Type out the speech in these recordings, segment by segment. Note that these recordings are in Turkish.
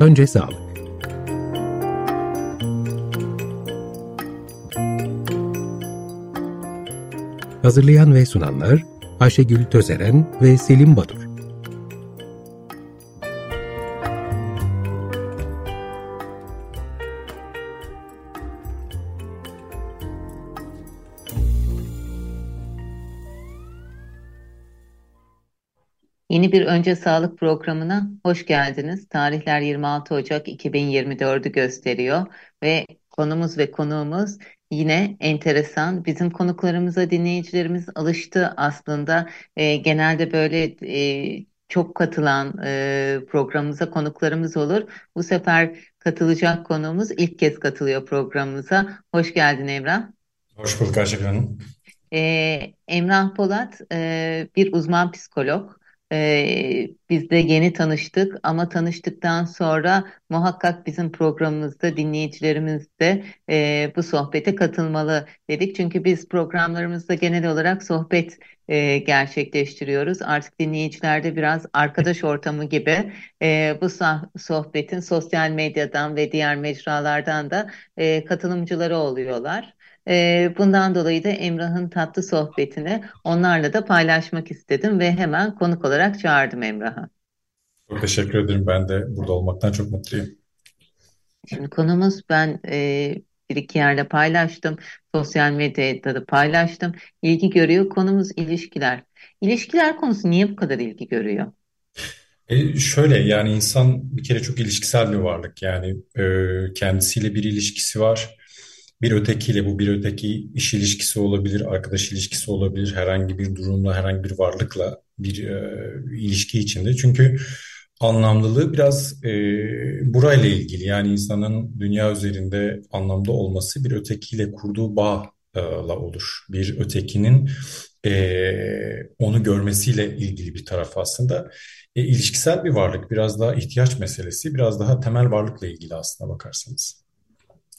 Önce sağlık. Hazırlayan ve sunanlar Ayşegül Tözeren ve Selim Badur. Yeni bir Önce Sağlık programına hoş geldiniz. Tarihler 26 Ocak 2024'ü gösteriyor ve konumuz ve konuğumuz yine enteresan. Bizim konuklarımıza dinleyicilerimiz alıştı aslında. E, genelde böyle e, çok katılan e, programımıza konuklarımız olur. Bu sefer katılacak konuğumuz ilk kez katılıyor programımıza. Hoş geldin Emrah. Hoş bulduk Ayşegül Hanım. E, Emrah Polat e, bir uzman psikolog. Ee, biz de yeni tanıştık ama tanıştıktan sonra muhakkak bizim programımızda dinleyicilerimiz de e, bu sohbete katılmalı dedik. Çünkü biz programlarımızda genel olarak sohbet e, gerçekleştiriyoruz. Artık dinleyicilerde biraz arkadaş ortamı gibi e, bu sohbetin sosyal medyadan ve diğer mecralardan da e, katılımcıları oluyorlar. Ee, bundan dolayı da Emrah'ın tatlı sohbetini onlarla da paylaşmak istedim ve hemen konuk olarak çağırdım Emrah'ı. Çok teşekkür ederim. Ben de burada olmaktan çok mutluyum. Şimdi konumuz ben e, bir iki yerde paylaştım. Sosyal medyada da paylaştım. İlgi görüyor. Konumuz ilişkiler. İlişkiler konusu niye bu kadar ilgi görüyor? E şöyle yani insan bir kere çok ilişkisel bir varlık. Yani e, kendisiyle bir ilişkisi var bir ötekiyle bu bir öteki iş ilişkisi olabilir, arkadaş ilişkisi olabilir, herhangi bir durumla, herhangi bir varlıkla bir e, ilişki içinde. Çünkü anlamlılığı biraz e, burayla ilgili. Yani insanın dünya üzerinde anlamda olması bir ötekiyle kurduğu bağla olur. Bir ötekinin e, onu görmesiyle ilgili bir taraf aslında. E, ilişkisel bir varlık, biraz daha ihtiyaç meselesi, biraz daha temel varlıkla ilgili aslında bakarsanız.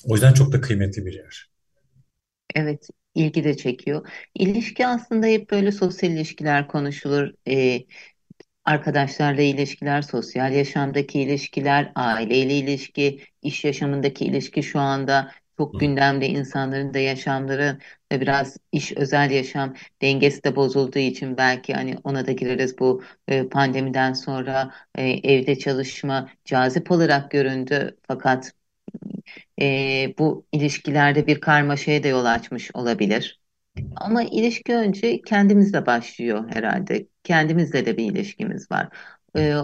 O yüzden çok da kıymetli bir yer. Evet, ilgi de çekiyor. İlişki aslında hep böyle sosyal ilişkiler konuşulur. Ee, arkadaşlarla ilişkiler, sosyal yaşamdaki ilişkiler, aileyle ilişki, iş yaşamındaki ilişki şu anda çok gündemde insanların da yaşamları ve biraz iş özel yaşam dengesi de bozulduğu için belki hani ona da gireriz bu e, pandemiden sonra e, evde çalışma cazip olarak göründü fakat e, bu ilişkilerde bir karmaşaya da yol açmış olabilir. Ama ilişki önce kendimizle başlıyor herhalde. Kendimizle de bir ilişkimiz var. E,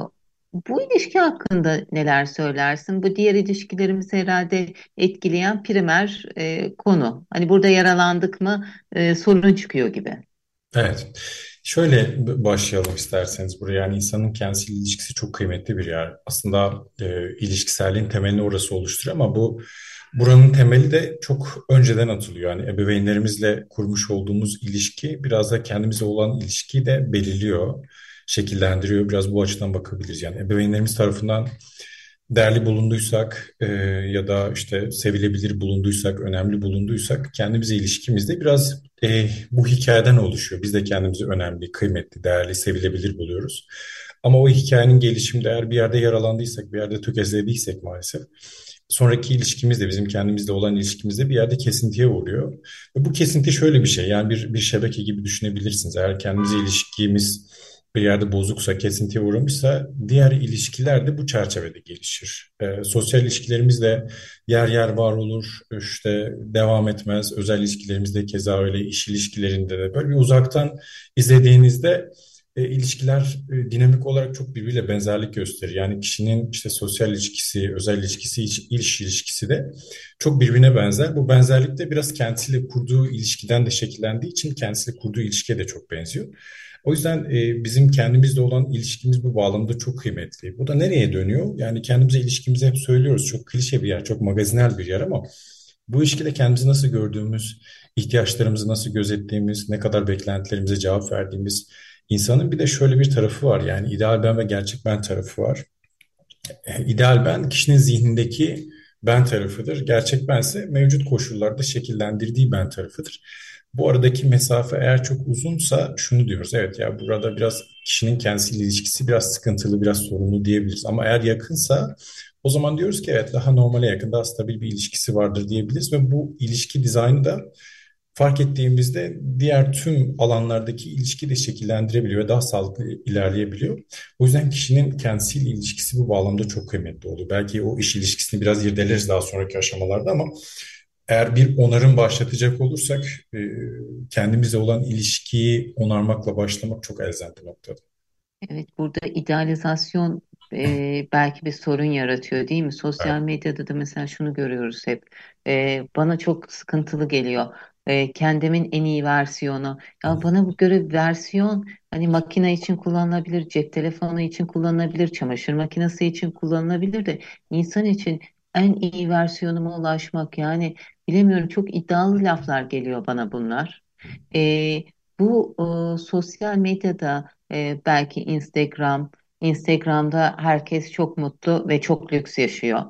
bu ilişki hakkında neler söylersin? Bu diğer ilişkilerimizi herhalde etkileyen primer e, konu. Hani burada yaralandık mı e, sorun çıkıyor gibi. Evet. Şöyle başlayalım isterseniz buraya. Yani insanın kendisiyle ilişkisi çok kıymetli bir yer. Aslında e, ilişkiselliğin temelini orası oluşturuyor ama bu buranın temeli de çok önceden atılıyor. Yani ebeveynlerimizle kurmuş olduğumuz ilişki biraz da kendimize olan ilişkiyi de belirliyor, şekillendiriyor. Biraz bu açıdan bakabiliriz. Yani ebeveynlerimiz tarafından değerli bulunduysak e, ya da işte sevilebilir bulunduysak, önemli bulunduysak kendimize ilişkimizde biraz e, bu hikayeden oluşuyor. Biz de kendimizi önemli, kıymetli, değerli, sevilebilir buluyoruz. Ama o hikayenin gelişimde eğer bir yerde yaralandıysak, bir yerde tökezlediysek maalesef sonraki ilişkimizde bizim kendimizle olan ilişkimizde bir yerde kesintiye uğruyor. Ve bu kesinti şöyle bir şey yani bir, bir şebeke gibi düşünebilirsiniz. Eğer kendimize ilişkimiz bir yerde bozuksa, kesintiye uğramışsa diğer ilişkiler de bu çerçevede gelişir. E, sosyal ilişkilerimiz de yer yer var olur, işte devam etmez. Özel ilişkilerimiz de keza öyle, iş ilişkilerinde de böyle bir uzaktan izlediğinizde e, ilişkiler e, dinamik olarak çok birbiriyle benzerlik gösterir. Yani kişinin işte sosyal ilişkisi, özel ilişkisi, iş, iş ilişkisi de çok birbirine benzer. Bu benzerlik de biraz kendisiyle kurduğu ilişkiden de şekillendiği için kendisiyle kurduğu ilişkiye de çok benziyor. O yüzden e, bizim kendimizle olan ilişkimiz bu bağlamda çok kıymetli. Bu da nereye dönüyor? Yani kendimize ilişkimizi hep söylüyoruz. Çok klişe bir yer, çok magazinel bir yer ama bu ilişkide kendimizi nasıl gördüğümüz, ihtiyaçlarımızı nasıl gözettiğimiz, ne kadar beklentilerimize cevap verdiğimiz insanın bir de şöyle bir tarafı var. Yani ideal ben ve gerçek ben tarafı var. İdeal ben kişinin zihnindeki ben tarafıdır. Gerçek ben ise mevcut koşullarda şekillendirdiği ben tarafıdır. Bu aradaki mesafe eğer çok uzunsa şunu diyoruz. Evet ya burada biraz kişinin kendisiyle ilişkisi biraz sıkıntılı, biraz sorunlu diyebiliriz. Ama eğer yakınsa o zaman diyoruz ki evet daha normale yakın, daha stabil bir ilişkisi vardır diyebiliriz. Ve bu ilişki dizaynı da fark ettiğimizde diğer tüm alanlardaki ilişki de şekillendirebiliyor ve daha sağlıklı ilerleyebiliyor. O yüzden kişinin kendisiyle ilişkisi bu bağlamda çok kıymetli oluyor. Belki o iş ilişkisini biraz irdeleriz daha sonraki aşamalarda ama eğer bir onarım başlatacak olursak e, kendimize olan ilişkiyi onarmakla başlamak çok elzem bir noktada. Evet, burada idealizasyon e, belki bir sorun yaratıyor değil mi? Sosyal Evet. medyada da mesela şunu görüyoruz hep. E, bana çok sıkıntılı geliyor. E, kendimin en iyi versiyonu. Ya bana bu göre versiyon hani makine için kullanılabilir, cep telefonu için kullanılabilir, çamaşır makinesi için kullanılabilir de insan için en iyi versiyonuma ulaşmak yani bilemiyorum çok iddialı laflar geliyor bana bunlar. E, bu e, sosyal medyada e, belki Instagram, Instagram'da herkes çok mutlu ve çok lüks yaşıyor.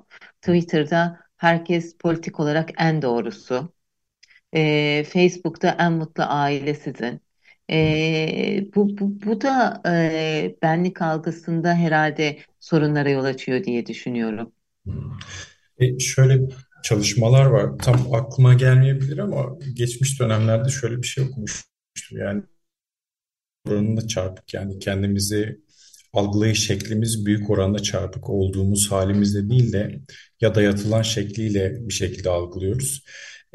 Twitter'da herkes politik olarak en doğrusu. E, Facebook'ta en mutlu aile sizin. E, bu, bu, bu da e, benlik algısında herhalde sorunlara yol açıyor diye düşünüyorum. E, şöyle çalışmalar var. Tam aklıma gelmeyebilir ama geçmiş dönemlerde şöyle bir şey okumuştum. Yani oranında çarpık yani kendimizi algılayış şeklimiz büyük oranda çarpık olduğumuz halimizde değil de ya dayatılan şekliyle bir şekilde algılıyoruz.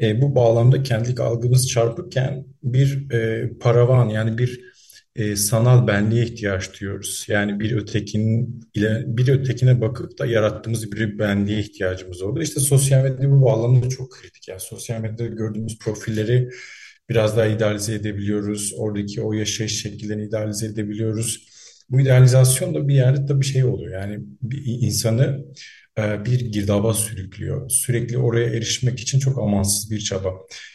E, bu bağlamda kendilik algımız çarpıkken bir e, paravan yani bir e, sanal benliğe ihtiyaç duyuyoruz. Yani bir ötekinin ile bir ötekine bakıp da yarattığımız bir benliğe ihtiyacımız oluyor. İşte sosyal medya bu bağlamda çok kritik. Yani sosyal medyada gördüğümüz profilleri biraz daha idealize edebiliyoruz. Oradaki o yaşayış şekillerini idealize edebiliyoruz. Bu idealizasyon da bir yerde tabii şey oluyor. Yani bir insanı bir girdaba sürüklüyor. Sürekli oraya erişmek için çok amansız bir çaba.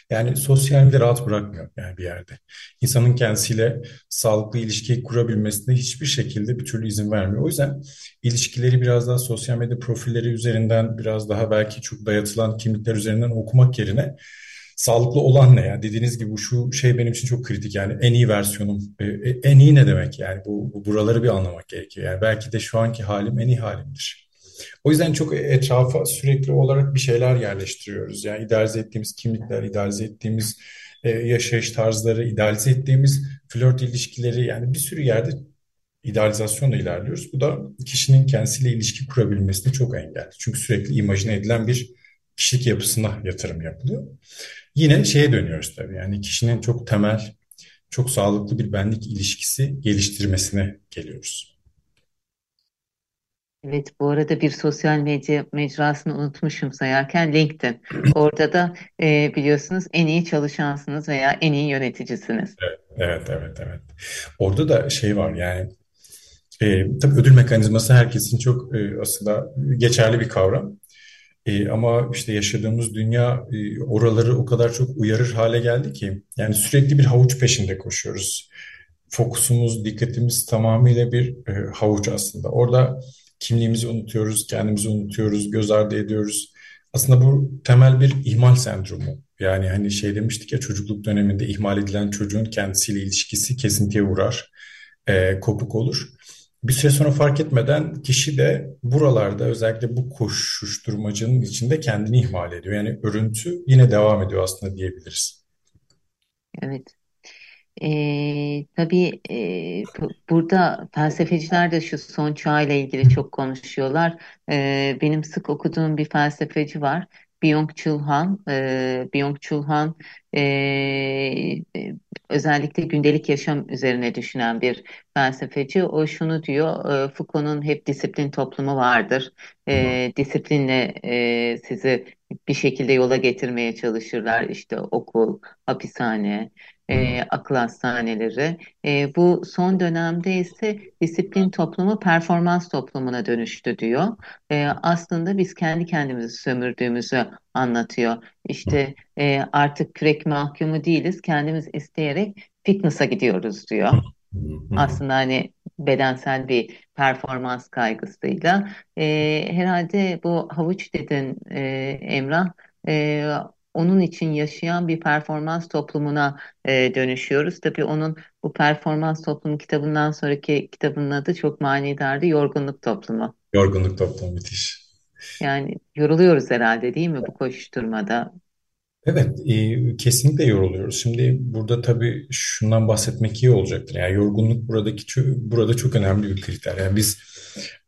Yani sosyal medya rahat bırakmıyor yani bir yerde. İnsanın kendisiyle sağlıklı ilişki kurabilmesine hiçbir şekilde bir türlü izin vermiyor. O yüzden ilişkileri biraz daha sosyal medya profilleri üzerinden biraz daha belki çok dayatılan kimlikler üzerinden okumak yerine sağlıklı olan ne ya? Dediğiniz gibi şu şey benim için çok kritik yani en iyi versiyonum. E, e, en iyi ne demek yani? Bu, bu buraları bir anlamak gerekiyor. Yani belki de şu anki halim en iyi halimdir. O yüzden çok etrafa sürekli olarak bir şeyler yerleştiriyoruz. Yani idealize ettiğimiz kimlikler, idealize ettiğimiz e, yaşayış tarzları, idealize ettiğimiz flört ilişkileri yani bir sürü yerde idealizasyonla ilerliyoruz. Bu da kişinin kendisiyle ilişki kurabilmesini çok engelli. Çünkü sürekli imajine edilen bir kişilik yapısına yatırım yapılıyor. Yine şeye dönüyoruz tabii yani kişinin çok temel, çok sağlıklı bir benlik ilişkisi geliştirmesine geliyoruz. Evet, bu arada bir sosyal medya mecrasını unutmuşum sayarken LinkedIn. Orada da e, biliyorsunuz en iyi çalışansınız veya en iyi yöneticisiniz. Evet, evet, evet. Orada da şey var yani e, tabii ödül mekanizması herkesin çok e, aslında geçerli bir kavram. E, ama işte yaşadığımız dünya e, oraları o kadar çok uyarır hale geldi ki yani sürekli bir havuç peşinde koşuyoruz. Fokusumuz, dikkatimiz tamamıyla bir e, havuç aslında. Orada kimliğimizi unutuyoruz, kendimizi unutuyoruz, göz ardı ediyoruz. Aslında bu temel bir ihmal sendromu. Yani hani şey demiştik ya çocukluk döneminde ihmal edilen çocuğun kendisiyle ilişkisi kesintiye uğrar, e, kopuk olur. Bir süre sonra fark etmeden kişi de buralarda özellikle bu koşuşturmacının içinde kendini ihmal ediyor. Yani örüntü yine devam ediyor aslında diyebiliriz. Evet. Ee, tabii e, bu- burada felsefeciler de şu son çağla ilgili çok konuşuyorlar. Ee, benim sık okuduğum bir felsefeci var. Byung-Chul Han. Ee, Byung-Chul Han e, e, özellikle gündelik yaşam üzerine düşünen bir felsefeci. O şunu diyor, e, Foucault'un hep disiplin toplumu vardır. E, disiplinle e, sizi bir şekilde yola getirmeye çalışırlar. İşte okul, hapishane e, akıl hastaneleri. E, bu son dönemde ise disiplin toplumu performans toplumuna dönüştü diyor. E, aslında biz kendi kendimizi sömürdüğümüzü anlatıyor. İşte e, artık kürek mahkumu değiliz, kendimiz isteyerek fitness'a gidiyoruz diyor. Aslında hani bedensel bir performans kaygısıyla. E, herhalde bu havuç dedin e, Emrah. E, onun için yaşayan bir performans toplumuna e, dönüşüyoruz. Tabii onun bu performans toplumu kitabından sonraki kitabının adı çok manidardı. Yorgunluk toplumu. Yorgunluk toplumu müthiş. Yani yoruluyoruz herhalde değil mi bu koşuşturmada? Evet, e, kesinlikle yoruluyoruz. Şimdi burada tabii şundan bahsetmek iyi olacaktır. Yani yorgunluk buradaki burada çok önemli bir kriter. Yani biz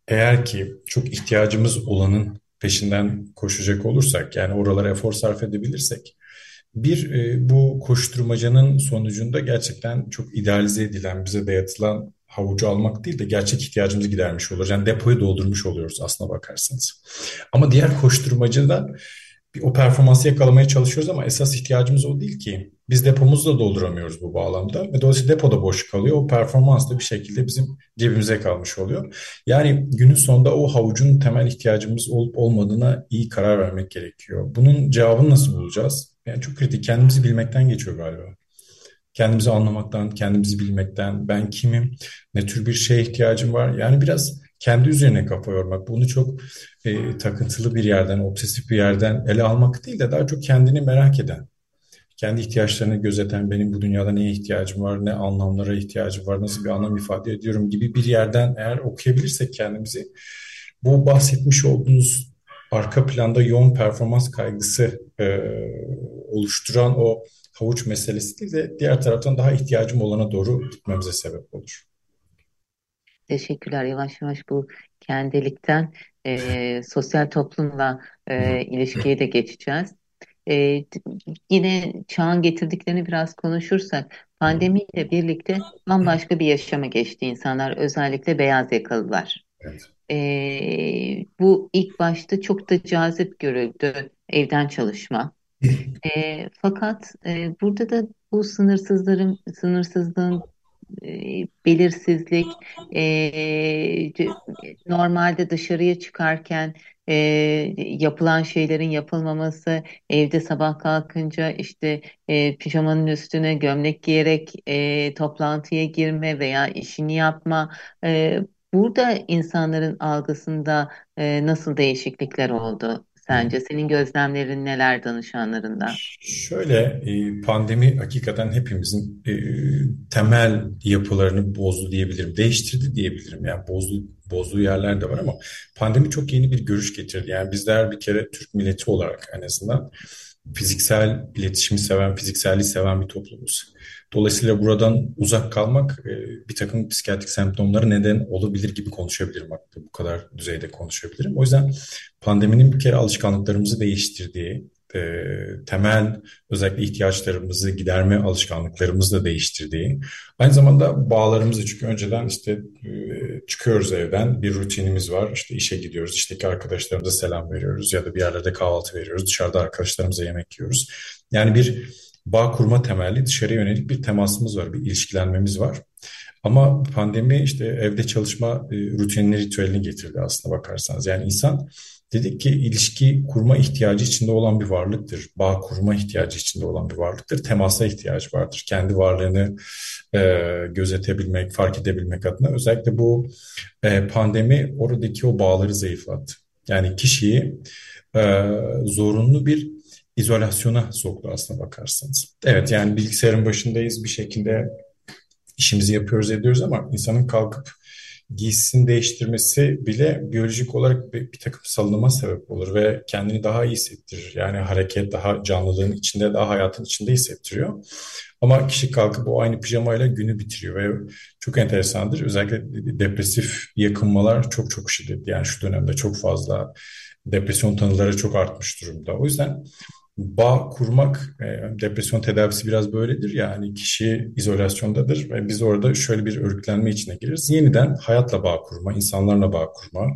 eğer ki çok ihtiyacımız olanın peşinden koşacak olursak, yani oralara efor sarf edebilirsek, bir e, bu koşturmacanın sonucunda gerçekten çok idealize edilen, bize dayatılan havucu almak değil de gerçek ihtiyacımızı gidermiş oluruz. Yani depoyu doldurmuş oluyoruz aslına bakarsanız. Ama diğer koşturmacada bir o performansı yakalamaya çalışıyoruz ama esas ihtiyacımız o değil ki. Biz depomuzu da dolduramıyoruz bu bağlamda ve dolayısıyla depoda boş kalıyor. O performans da bir şekilde bizim cebimize kalmış oluyor. Yani günün sonunda o havucun temel ihtiyacımız olup olmadığına iyi karar vermek gerekiyor. Bunun cevabını nasıl bulacağız? Yani çok kritik. Kendimizi bilmekten geçiyor galiba. Kendimizi anlamaktan, kendimizi bilmekten, ben kimim, ne tür bir şeye ihtiyacım var. Yani biraz kendi üzerine kafa yormak, bunu çok e, takıntılı bir yerden, obsesif bir yerden ele almak değil de daha çok kendini merak eden, kendi ihtiyaçlarını gözeten, benim bu dünyada neye ihtiyacım var, ne anlamlara ihtiyacım var, nasıl bir anlam ifade ediyorum gibi bir yerden eğer okuyabilirsek kendimizi, bu bahsetmiş olduğunuz arka planda yoğun performans kaygısı e, oluşturan o havuç meselesi de diğer taraftan daha ihtiyacım olana doğru gitmemize sebep olur. Teşekkürler. Yavaş yavaş bu kendilikten e, sosyal toplumla e, ilişkiye de geçeceğiz. E, yine çağın getirdiklerini biraz konuşursak pandemiyle birlikte bambaşka bir yaşama geçti insanlar özellikle beyaz yakalılar. Evet. E, bu ilk başta çok da cazip görüldü evden çalışma. E, fakat e, burada da bu sınırsızların sınırsızlığın belirsizlik, e, normalde dışarıya çıkarken e, yapılan şeylerin yapılmaması, evde sabah kalkınca işte e, pijamanın üstüne gömlek giyerek e, toplantıya girme veya işini yapma, e, burada insanların algısında e, nasıl değişiklikler oldu? Sence senin gözlemlerin neler danışanlarında? Şöyle e, pandemi hakikaten hepimizin e, temel yapılarını bozdu diyebilirim. Değiştirdi diyebilirim. Yani bozdu, bozduğu yerler de var ama pandemi çok yeni bir görüş getirdi. Yani bizler bir kere Türk milleti olarak en azından fiziksel iletişimi seven, fizikselliği seven bir toplumuz. Dolayısıyla buradan uzak kalmak e, bir takım psikiyatrik semptomları neden olabilir gibi konuşabilirim. Hatta bu kadar düzeyde konuşabilirim. O yüzden pandeminin bir kere alışkanlıklarımızı değiştirdiği, e, temel özellikle ihtiyaçlarımızı giderme alışkanlıklarımızı da değiştirdiği, aynı zamanda bağlarımızı çünkü önceden işte e, çıkıyoruz evden bir rutinimiz var, işte işe gidiyoruz, işteki arkadaşlarımıza selam veriyoruz ya da bir yerlerde kahvaltı veriyoruz, dışarıda arkadaşlarımıza yemek yiyoruz. Yani bir bağ kurma temelli dışarıya yönelik bir temasımız var, bir ilişkilenmemiz var. Ama pandemi işte evde çalışma e, rutinini, ritüelini getirdi aslında bakarsanız. Yani insan dedik ki ilişki kurma ihtiyacı içinde olan bir varlıktır. Bağ kurma ihtiyacı içinde olan bir varlıktır. Temasa ihtiyacı vardır. Kendi varlığını e, gözetebilmek, fark edebilmek adına. Özellikle bu e, pandemi oradaki o bağları zayıflattı. Yani kişiyi e, zorunlu bir izolasyona soktu aslına bakarsanız. Evet yani bilgisayarın başındayız bir şekilde işimizi yapıyoruz ediyoruz ama insanın kalkıp giysisini değiştirmesi bile biyolojik olarak bir, bir takım salınıma sebep olur ve kendini daha iyi hissettirir. Yani hareket daha canlılığın içinde, daha hayatın içinde hissettiriyor. Ama kişi kalkıp o aynı pijamayla günü bitiriyor ve çok enteresandır. Özellikle depresif yakınmalar çok çok şiddetli. Yani şu dönemde çok fazla depresyon tanıları çok artmış durumda. O yüzden bağ kurmak, e, depresyon tedavisi biraz böyledir. Yani kişi izolasyondadır ve biz orada şöyle bir örgütlenme içine gireriz. Yeniden hayatla bağ kurma, insanlarla bağ kurma,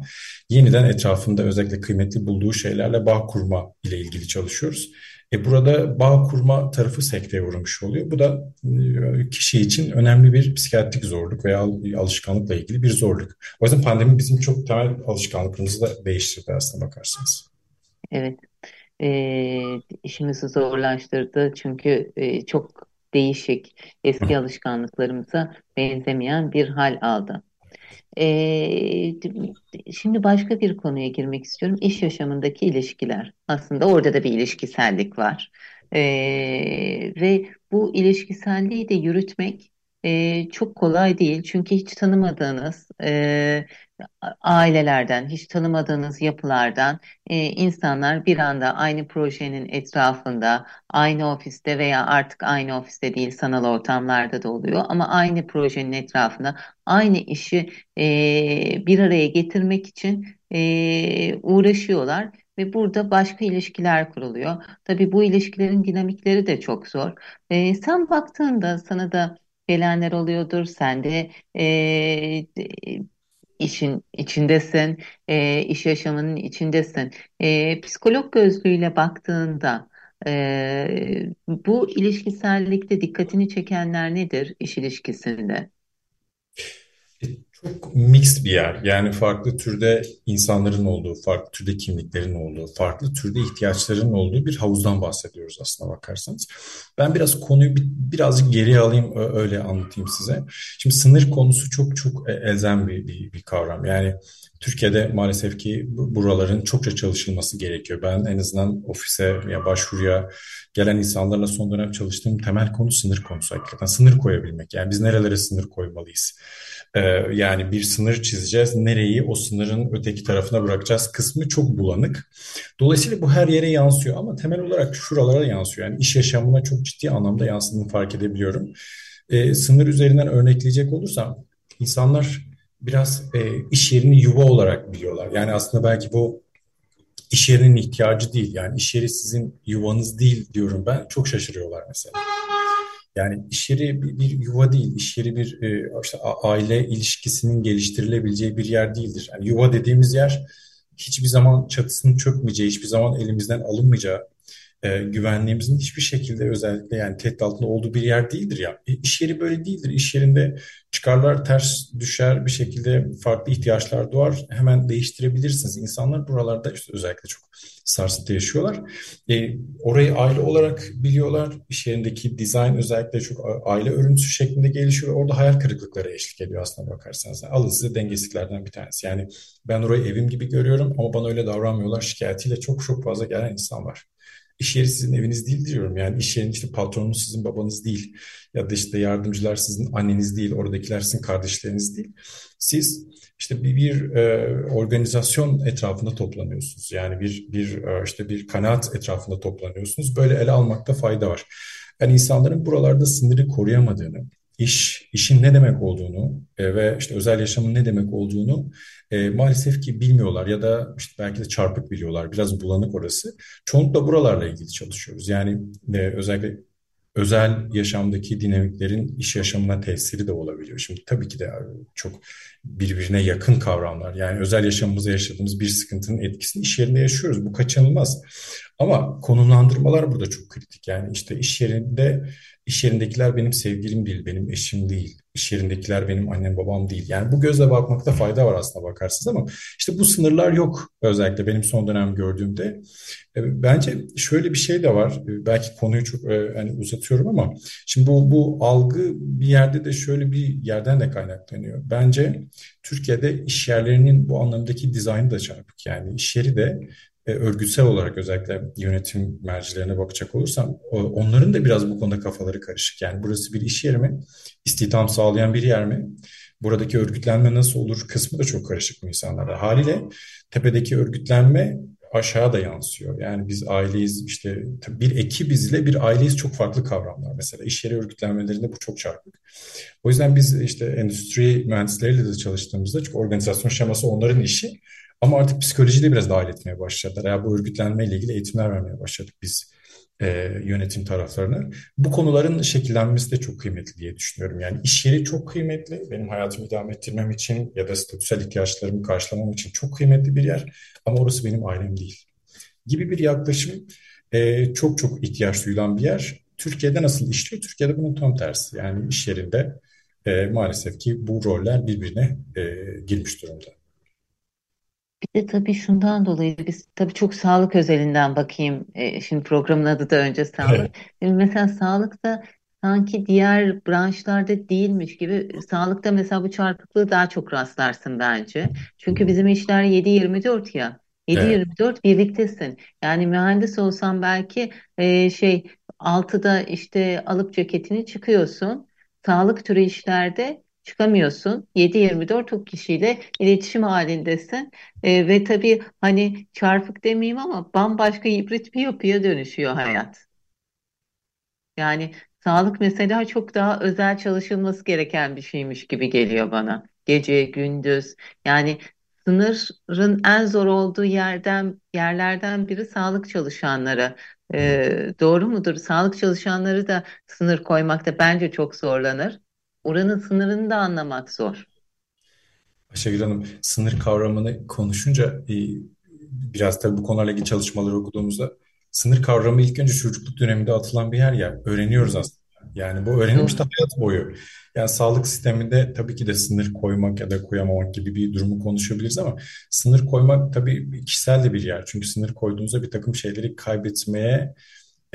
yeniden etrafında özellikle kıymetli bulduğu şeylerle bağ kurma ile ilgili çalışıyoruz. E burada bağ kurma tarafı sekteye uğramış oluyor. Bu da e, kişi için önemli bir psikiyatrik zorluk veya alışkanlıkla ilgili bir zorluk. O yüzden pandemi bizim çok temel alışkanlıklarımızı da değiştirdi aslında bakarsanız. Evet, e, işimizi zorlaştırdı. Çünkü e, çok değişik, eski alışkanlıklarımıza benzemeyen bir hal aldı. Ee, şimdi başka bir konuya girmek istiyorum. İş yaşamındaki ilişkiler. Aslında orada da bir ilişkisellik var. Ee, ve bu ilişkiselliği de yürütmek e, çok kolay değil. Çünkü hiç tanımadığınız e, ailelerden, hiç tanımadığınız yapılardan e, insanlar bir anda aynı projenin etrafında, aynı ofiste veya artık aynı ofiste değil sanal ortamlarda da oluyor ama aynı projenin etrafında aynı işi e, bir araya getirmek için e, uğraşıyorlar ve burada başka ilişkiler kuruluyor. Tabii bu ilişkilerin dinamikleri de çok zor. E, sen baktığında sana da gelenler oluyordur. Sen de e, işin içindesin, e, iş yaşamının içindesin. E, psikolog gözlüğüyle baktığında e, bu ilişkisellikte dikkatini çekenler nedir iş ilişkisinde? Çok mix bir yer. Yani farklı türde insanların olduğu, farklı türde kimliklerin olduğu, farklı türde ihtiyaçların olduğu bir havuzdan bahsediyoruz aslına bakarsanız. Ben biraz konuyu bir, birazcık geriye alayım, öyle anlatayım size. Şimdi sınır konusu çok çok e, elzem bir, bir, bir kavram. Yani Türkiye'de maalesef ki buraların çokça çalışılması gerekiyor. Ben en azından ofise ya başvuruya gelen insanlarla son dönem çalıştığım temel konu sınır konusu hakikaten. Sınır koyabilmek. Yani biz nerelere sınır koymalıyız? Ee, yani bir sınır çizeceğiz. Nereyi o sınırın öteki tarafına bırakacağız kısmı çok bulanık. Dolayısıyla bu her yere yansıyor ama temel olarak şuralara yansıyor. Yani iş yaşamına çok ciddi anlamda yansıdığını fark edebiliyorum. Ee, sınır üzerinden örnekleyecek olursam insanlar biraz e, iş yerini yuva olarak biliyorlar. Yani aslında belki bu iş yerinin ihtiyacı değil. Yani iş yeri sizin yuvanız değil diyorum ben. Çok şaşırıyorlar mesela. Yani iş yeri bir, yuva değil, iş yeri bir e, işte aile ilişkisinin geliştirilebileceği bir yer değildir. Yani yuva dediğimiz yer hiçbir zaman çatısının çökmeyeceği, hiçbir zaman elimizden alınmayacağı, e, güvenliğimizin hiçbir şekilde özellikle yani tehdit altında olduğu bir yer değildir ya. E, iş yeri böyle değildir. İş yerinde çıkarlar ters düşer bir şekilde farklı ihtiyaçlar doğar. Hemen değiştirebilirsiniz. İnsanlar buralarda işte özellikle çok sarsıntı yaşıyorlar. E, orayı aile olarak biliyorlar. İş yerindeki dizayn özellikle çok aile örüntüsü şeklinde gelişiyor. Orada hayal kırıklıkları eşlik ediyor aslında bakarsanız. Alın size dengesizliklerden bir tanesi. Yani ben orayı evim gibi görüyorum ama bana öyle davranmıyorlar. Şikayetiyle çok çok fazla gelen insan var. İş yeri sizin eviniz değil diyorum. Yani iş yerinin işte patronunuz sizin babanız değil. Ya da işte yardımcılar sizin anneniz değil. Oradakiler sizin kardeşleriniz değil. Siz işte bir, bir e, organizasyon etrafında toplanıyorsunuz. Yani bir bir e, işte bir kanaat etrafında toplanıyorsunuz. Böyle ele almakta fayda var. Yani insanların buralarda sınırı koruyamadığını, iş, işin ne demek olduğunu e, ve işte özel yaşamın ne demek olduğunu e, maalesef ki bilmiyorlar ya da işte belki de çarpık biliyorlar. Biraz bulanık orası. Çoğunlukla buralarla ilgili çalışıyoruz. Yani e, özellikle özel yaşamdaki dinamiklerin iş yaşamına tesiri de olabiliyor. Şimdi tabii ki de çok birbirine yakın kavramlar. Yani özel yaşamımızda yaşadığımız bir sıkıntının etkisini iş yerinde yaşıyoruz. Bu kaçınılmaz. Ama konumlandırmalar burada çok kritik. Yani işte iş yerinde iş yerindekiler benim sevgilim değil, benim eşim değil. İş yerindekiler benim annem babam değil. Yani bu gözle bakmakta fayda var aslında bakarsınız ama işte bu sınırlar yok özellikle benim son dönem gördüğümde. E, bence şöyle bir şey de var. E, belki konuyu çok e, hani uzatıyorum ama şimdi bu bu algı bir yerde de şöyle bir yerden de kaynaklanıyor. Bence Türkiye'de iş yerlerinin bu anlamdaki dizaynı da çarpık. Yani iş yeri de e, örgütsel olarak özellikle yönetim mercilerine bakacak olursam onların da biraz bu konuda kafaları karışık. Yani burası bir iş yeri mi? İstihdam sağlayan bir yer mi? Buradaki örgütlenme nasıl olur kısmı da çok karışık bu insanlara. Haliyle tepedeki örgütlenme aşağı da yansıyor. Yani biz aileyiz işte bir ekibiz ile bir aileyiz çok farklı kavramlar. Mesela iş yeri örgütlenmelerinde bu çok çarpık. O yüzden biz işte endüstri mühendisleriyle de çalıştığımızda çünkü organizasyon şeması onların işi ama artık psikolojiyi de biraz dahil etmeye başladılar. Yani bu örgütlenme ile ilgili eğitimler vermeye başladık biz e, yönetim taraflarına. Bu konuların şekillenmesi de çok kıymetli diye düşünüyorum. Yani iş yeri çok kıymetli. Benim hayatımı devam ettirmem için ya da statüsel ihtiyaçlarımı karşılamam için çok kıymetli bir yer. Ama orası benim ailem değil. Gibi bir yaklaşım e, çok çok ihtiyaç duyulan bir yer. Türkiye'de nasıl işliyor? Türkiye'de bunun tam tersi. Yani iş yerinde e, maalesef ki bu roller birbirine e, girmiş durumda. Bir de tabii şundan dolayı biz tabii çok sağlık özelinden bakayım. E, şimdi programın adı da önce sağlık. Evet. Şimdi mesela sağlıkta sanki diğer branşlarda değilmiş gibi sağlıkta mesela bu çarpıklığı daha çok rastlarsın bence. Çünkü bizim işler 7-24 ya. Evet. 7-24 birliktesin. Yani mühendis olsan belki e, şey 6'da işte alıp ceketini çıkıyorsun. Sağlık türü işlerde çıkamıyorsun. 7-24 o kişiyle iletişim halindesin. E, ve tabii hani çarpık demeyeyim ama bambaşka hibrit bir yapıya dönüşüyor hayat. Yani sağlık mesela çok daha özel çalışılması gereken bir şeymiş gibi geliyor bana. Gece, gündüz. Yani sınırın en zor olduğu yerden yerlerden biri sağlık çalışanları. Ee, doğru mudur? Sağlık çalışanları da sınır koymakta bence çok zorlanır. Oranın sınırını da anlamak zor. Ayşegül Hanım, sınır kavramını konuşunca e, biraz tabii bu konularla ilgili çalışmaları okuduğumuzda sınır kavramı ilk önce çocukluk döneminde atılan bir yer ya öğreniyoruz aslında. Yani bu öğrenilmiş de hayat boyu. Yani sağlık sisteminde tabii ki de sınır koymak ya da koyamamak gibi bir durumu konuşabiliriz ama sınır koymak tabii kişisel de bir yer. Çünkü sınır koyduğunuzda bir takım şeyleri kaybetmeye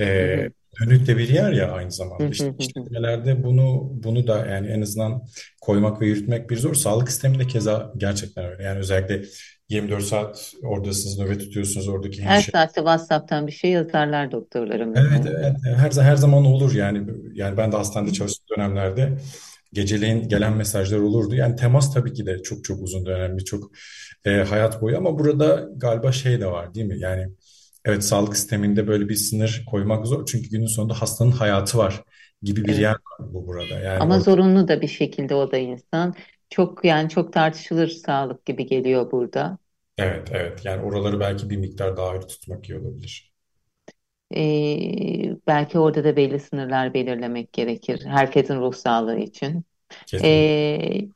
e. dönük de bir yer ya aynı zamanda. İşte işletmelerde bunu bunu da yani en azından koymak ve yürütmek bir zor. Sağlık sisteminde keza gerçekten öyle. Yani özellikle 24 saat oradasınız, nöbet tutuyorsunuz oradaki Her hemşire. saatte WhatsApp'tan bir şey yazarlar doktorlara Evet, evet her her zaman olur yani yani ben de hastanede çalıştığım dönemlerde geceleyin gelen mesajlar olurdu. Yani temas tabii ki de çok çok uzun dönemli, çok e, hayat boyu ama burada galiba şey de var değil mi? Yani evet sağlık sisteminde böyle bir sınır koymak zor çünkü günün sonunda hastanın hayatı var gibi bir yer Evet. var bu burada. Yani Ama orada zorunlu da bir şekilde o da insan. Çok yani çok tartışılır sağlık gibi geliyor burada. evet evet yani oraları belki bir miktar daha ayrı tutmak iyi olabilir. Ee, belki orada da belli sınırlar belirlemek gerekir. Herkesin ruh sağlığı için. Kesinlikle. Ee,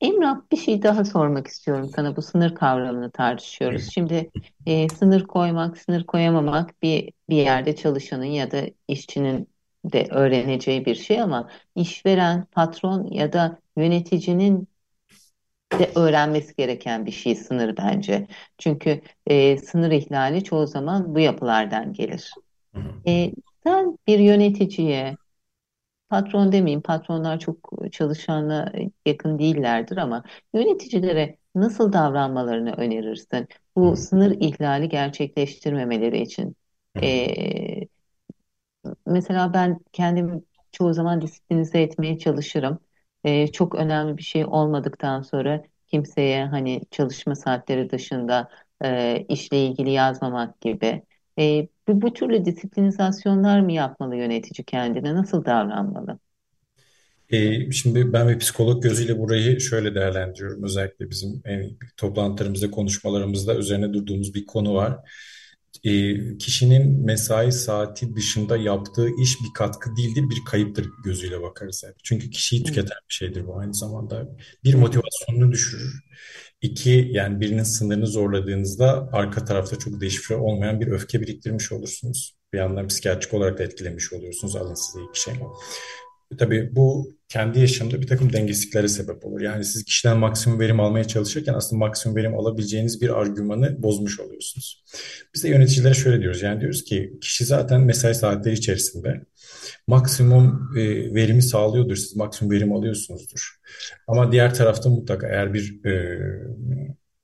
Emrah bir şey daha sormak istiyorum sana. Bu sınır kavramını tartışıyoruz. Şimdi e, sınır koymak, sınır koyamamak bir bir yerde çalışanın ya da işçinin de öğreneceği bir şey ama işveren, patron ya da yöneticinin de öğrenmesi gereken bir şey sınır bence. Çünkü e, sınır ihlali çoğu zaman bu yapılardan gelir. E, sen bir yöneticiye patron demeyeyim, patronlar çok çalışanla yakın değillerdir ama yöneticilere nasıl davranmalarını önerirsin? Bu sınır ihlali gerçekleştirmemeleri için. Ee, mesela ben kendimi çoğu zaman disiplinize etmeye çalışırım. Ee, çok önemli bir şey olmadıktan sonra kimseye hani çalışma saatleri dışında e, işle ilgili yazmamak gibi. Ee, bu, bu türlü disiplinizasyonlar mı yapmalı yönetici kendine? Nasıl davranmalı? E, şimdi ben bir psikolog gözüyle burayı şöyle değerlendiriyorum. Özellikle bizim en, toplantılarımızda, konuşmalarımızda üzerine durduğumuz bir konu var. E, kişinin mesai saati dışında yaptığı iş bir katkı değildir, bir kayıptır gözüyle bakarız hep. Çünkü kişiyi tüketen bir şeydir bu aynı zamanda. Bir motivasyonunu düşürür. İki, yani birinin sınırını zorladığınızda arka tarafta çok deşifre olmayan bir öfke biriktirmiş olursunuz. Bir yandan psikiyatrik olarak da etkilemiş oluyorsunuz alın size iki şey. Tabii bu kendi yaşamda bir takım dengesizliklere sebep olur. Yani siz kişiden maksimum verim almaya çalışırken aslında maksimum verim alabileceğiniz bir argümanı bozmuş oluyorsunuz. Biz de yöneticilere şöyle diyoruz. Yani diyoruz ki kişi zaten mesai saatleri içerisinde maksimum e, verimi sağlıyordur. Siz maksimum verim alıyorsunuzdur. Ama diğer tarafta mutlaka eğer bir e,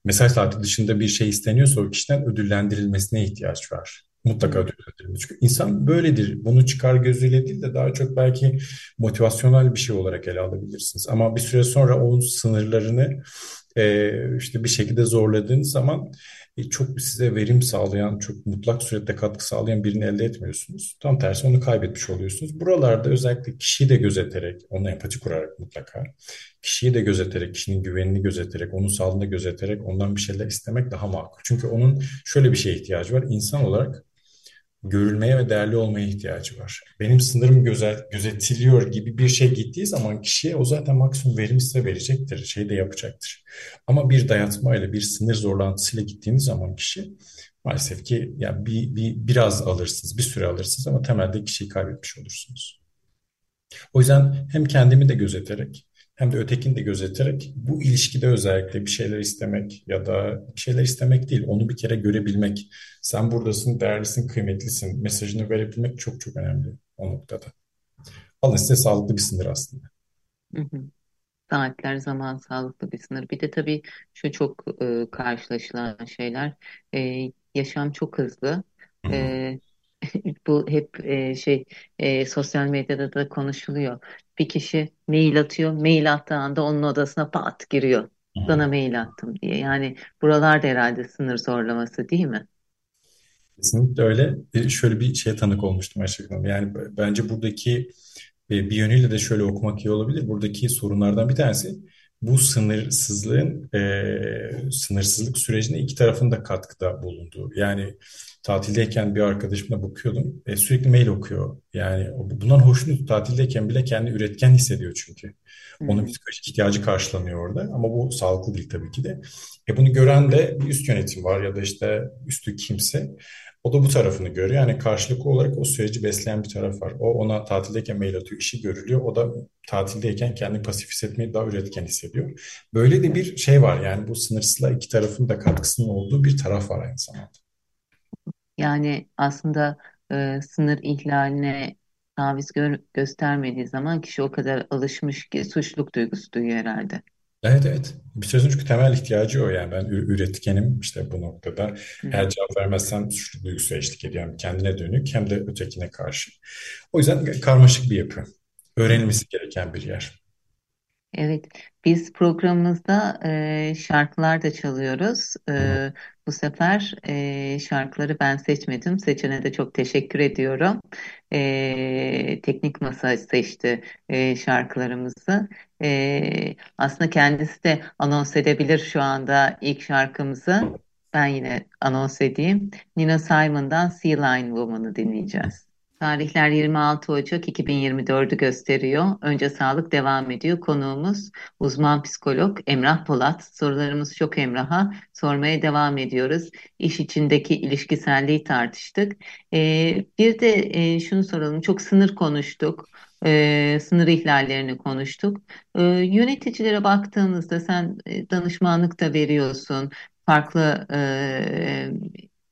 mesai saati dışında bir şey isteniyorsa o kişiden ödüllendirilmesine ihtiyaç var. Mutlaka ödüllendirilmesi. Çünkü insan böyledir. Bunu çıkar gözüyle değil de daha çok belki motivasyonel bir şey olarak ele alabilirsiniz. Ama bir süre sonra onun sınırlarını e, işte bir şekilde zorladığınız zaman e, çok size verim sağlayan, çok mutlak surette katkı sağlayan birini elde etmiyorsunuz. Tam tersi onu kaybetmiş oluyorsunuz. Buralarda özellikle kişiyi de gözeterek, onunla empati kurarak mutlaka, kişiyi de gözeterek, kişinin güvenini gözeterek, onun sağlığını gözeterek ondan bir şeyler istemek daha makul. Çünkü onun şöyle bir şeye ihtiyacı var. İnsan olarak görülmeye ve değerli olmaya ihtiyacı var. Benim sınırım göze, gözetiliyor gibi bir şey gittiği zaman kişiye o zaten maksimum verim size verecektir, şey de yapacaktır. Ama bir dayatmayla, bir sınır zorlantısıyla gittiğiniz zaman kişi maalesef ki ya bir, bir biraz alırsınız, bir süre alırsınız ama temelde kişiyi kaybetmiş olursunuz. O yüzden hem kendimi de gözeterek hem de ötekini de gözeterek bu ilişkide özellikle bir şeyler istemek ya da bir şeyler istemek değil, onu bir kere görebilmek. Sen buradasın, değerlisin, kıymetlisin mesajını verebilmek çok çok önemli o noktada. alın size sağlıklı bir sınır aslında. Hı hı. Saatler zaman sağlıklı bir sınır. Bir de tabii şu çok e, karşılaşılan şeyler. E, yaşam çok hızlı. Hı hı. E, bu hep e, şey e, sosyal medyada da konuşuluyor. Bir kişi mail atıyor. Mail attığı anda onun odasına pat giriyor. Sana mail attım diye. Yani buralarda herhalde sınır zorlaması değil mi? Kesinlikle öyle. E, şöyle bir şeye tanık olmuştum Hanım. Yani bence buradaki e, bir yönüyle de şöyle okumak iyi olabilir. Buradaki sorunlardan bir tanesi bu sınırsızlığın e, sınırsızlık sürecine iki tarafın da katkıda bulunduğu. Yani tatildeyken bir arkadaşımla bakıyordum. E, sürekli mail okuyor. Yani bundan hoşnut. Tatildeyken bile kendi üretken hissediyor çünkü. Onun psikolojik ihtiyacı karşılanıyor orada. Ama bu sağlıklı değil tabii ki de. E, bunu gören de bir üst yönetim var ya da işte üstü kimse. O da bu tarafını görüyor. Yani karşılıklı olarak o süreci besleyen bir taraf var. O ona tatildeyken mail atıyor, işi görülüyor. O da tatildeyken kendini pasif hissetmeyi daha üretken hissediyor. Böyle de bir şey var. Yani bu sınırsızlığa iki tarafın da katkısının olduğu bir taraf var aynı zamanda. Yani aslında e, sınır ihlaline taviz gö- göstermediği zaman kişi o kadar alışmış ki suçluluk duygusu duyuyor herhalde. Evet evet. Bir sözün çünkü temel ihtiyacı o yani. Ben ü- üretkenim işte bu noktada. Hı. Eğer cevap vermezsem suçluluk duygusu eşlik ediyor. Hem kendine dönük hem de ötekine karşı. O yüzden karmaşık bir yapı. Öğrenilmesi gereken bir yer. Evet, biz programımızda e, şarkılar da çalıyoruz. Hı hı. E, bu sefer e, şarkıları ben seçmedim. Seçene de çok teşekkür ediyorum. E, Teknik Masa seçti e, şarkılarımızı. E, aslında kendisi de anons edebilir şu anda ilk şarkımızı. Ben yine anons edeyim. Nina Simon'dan Sea Lion Woman'ı dinleyeceğiz. Tarihler 26 Ocak 2024'ü gösteriyor. Önce sağlık devam ediyor. Konuğumuz uzman psikolog Emrah Polat. Sorularımız çok Emrah'a. Sormaya devam ediyoruz. İş içindeki ilişkiselliği tartıştık. Ee, bir de e, şunu soralım. Çok sınır konuştuk. Ee, sınır ihlallerini konuştuk. Ee, yöneticilere baktığınızda sen e, danışmanlık da veriyorsun. Farklı e,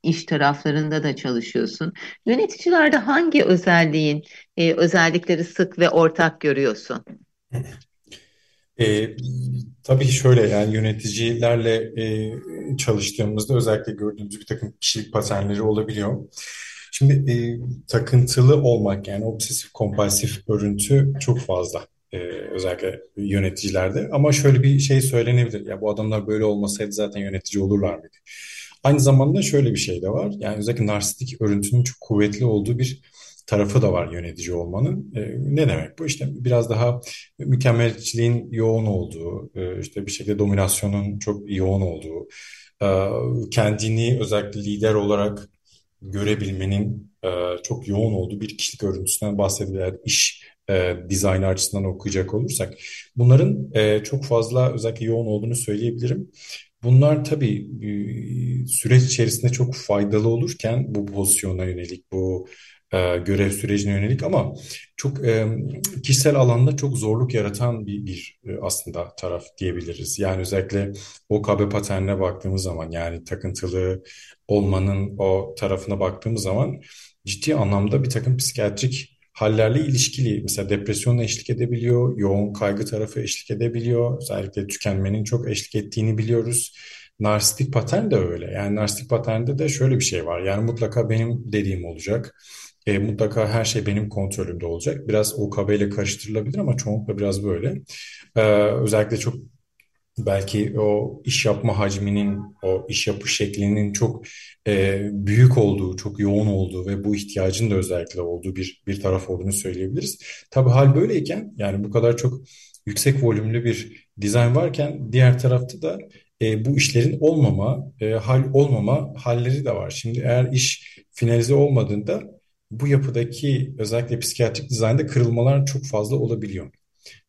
iş taraflarında da çalışıyorsun. Yöneticilerde hangi özelliğin e, özellikleri sık ve ortak görüyorsun? E, tabii şöyle yani yöneticilerle e, çalıştığımızda özellikle gördüğümüz bir takım kişilik paternleri olabiliyor. Şimdi e, takıntılı olmak yani obsesif kompulsif örüntü çok fazla. E, özellikle yöneticilerde. Ama şöyle bir şey söylenebilir. Ya bu adamlar böyle olmasaydı zaten yönetici olurlar mıydı? Aynı zamanda şöyle bir şey de var. Yani özellikle narsistik örüntünün çok kuvvetli olduğu bir tarafı da var yönetici olmanın. E, ne demek bu? İşte biraz daha mükemmeliyetçiliğin yoğun olduğu, e, işte bir şekilde dominasyonun çok yoğun olduğu, e, kendini özellikle lider olarak görebilmenin e, çok yoğun olduğu bir kişilik örüntüsünden bahsedilir. İş e, dizaynı açısından okuyacak olursak. Bunların e, çok fazla özellikle yoğun olduğunu söyleyebilirim. Bunlar tabii e, süreç içerisinde çok faydalı olurken bu pozisyona yönelik, bu e, görev sürecine yönelik ama çok e, kişisel alanda çok zorluk yaratan bir, bir e, aslında taraf diyebiliriz. Yani özellikle OKB paternine baktığımız zaman yani takıntılı olmanın o tarafına baktığımız zaman ciddi anlamda bir takım psikiyatrik hallerle ilişkili. Mesela depresyonla eşlik edebiliyor, yoğun kaygı tarafı eşlik edebiliyor. Özellikle tükenmenin çok eşlik ettiğini biliyoruz. Narsistik patern de öyle. Yani narsistik paternde de şöyle bir şey var. Yani mutlaka benim dediğim olacak. E, mutlaka her şey benim kontrolümde olacak. Biraz OKB ile karıştırılabilir ama çoğunlukla biraz böyle. E, özellikle çok belki o iş yapma hacminin, o iş yapış şeklinin çok e, büyük olduğu, çok yoğun olduğu ve bu ihtiyacın da özellikle olduğu bir bir taraf olduğunu söyleyebiliriz. Tabii hal böyleyken yani bu kadar çok yüksek volümlü bir dizayn varken diğer tarafta da e, bu işlerin olmama, e, hal olmama halleri de var. Şimdi eğer iş finalize olmadığında bu yapıdaki özellikle psikiyatrik dizaynda kırılmalar çok fazla olabiliyor.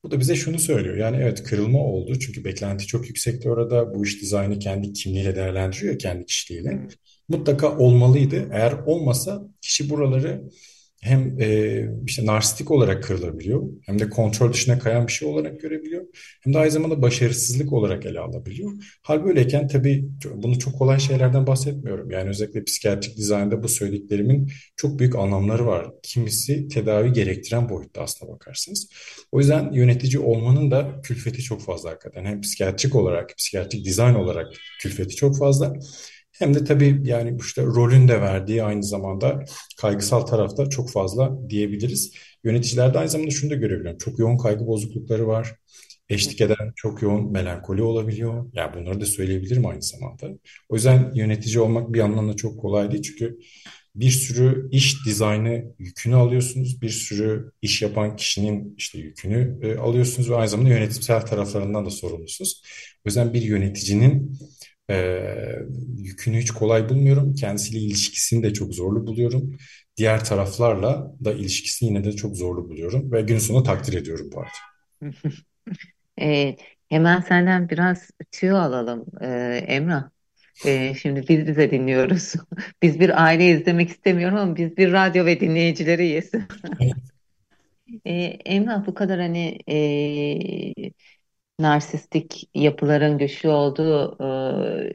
Bu da bize şunu söylüyor. Yani evet kırılma oldu çünkü beklenti çok yüksekti orada. Bu iş dizaynı kendi kimliğiyle değerlendiriyor, kendi kişiliğiyle. Mutlaka olmalıydı. Eğer olmasa kişi buraları hem e, işte narsistik olarak kırılabiliyor hem de kontrol dışına kayan bir şey olarak görebiliyor hem de aynı zamanda başarısızlık olarak ele alabiliyor. Hal böyleyken tabii bunu çok kolay şeylerden bahsetmiyorum. Yani özellikle psikiyatrik dizaynda bu söylediklerimin çok büyük anlamları var. Kimisi tedavi gerektiren boyutta aslına bakarsınız. O yüzden yönetici olmanın da külfeti çok fazla hakikaten. Hem psikiyatrik olarak, psikiyatrik dizayn olarak külfeti çok fazla. Hem de tabii yani işte rolün de verdiği aynı zamanda kaygısal tarafta çok fazla diyebiliriz. Yöneticilerde aynı zamanda şunu da görebiliyorum. Çok yoğun kaygı bozuklukları var. Eşlik eden çok yoğun melankoli olabiliyor. Yani bunları da söyleyebilirim aynı zamanda. O yüzden yönetici olmak bir yandan da çok kolay değil. Çünkü bir sürü iş dizaynı yükünü alıyorsunuz. Bir sürü iş yapan kişinin işte yükünü e, alıyorsunuz ve aynı zamanda yönetimsel taraflarından da sorumlusunuz. O yüzden bir yöneticinin e, yükünü hiç kolay bulmuyorum. Kendisiyle ilişkisini de çok zorlu buluyorum. Diğer taraflarla da ilişkisini yine de çok zorlu buluyorum. Ve gün sonunda takdir ediyorum bu arada. e, hemen senden biraz tüyo alalım e, Emrah. E, şimdi biz bize dinliyoruz. Biz bir aile izlemek istemiyorum ama biz bir radyo ve dinleyicileriyiz. e, Emrah bu kadar hani e, narsistik yapıların güçlü olduğu e,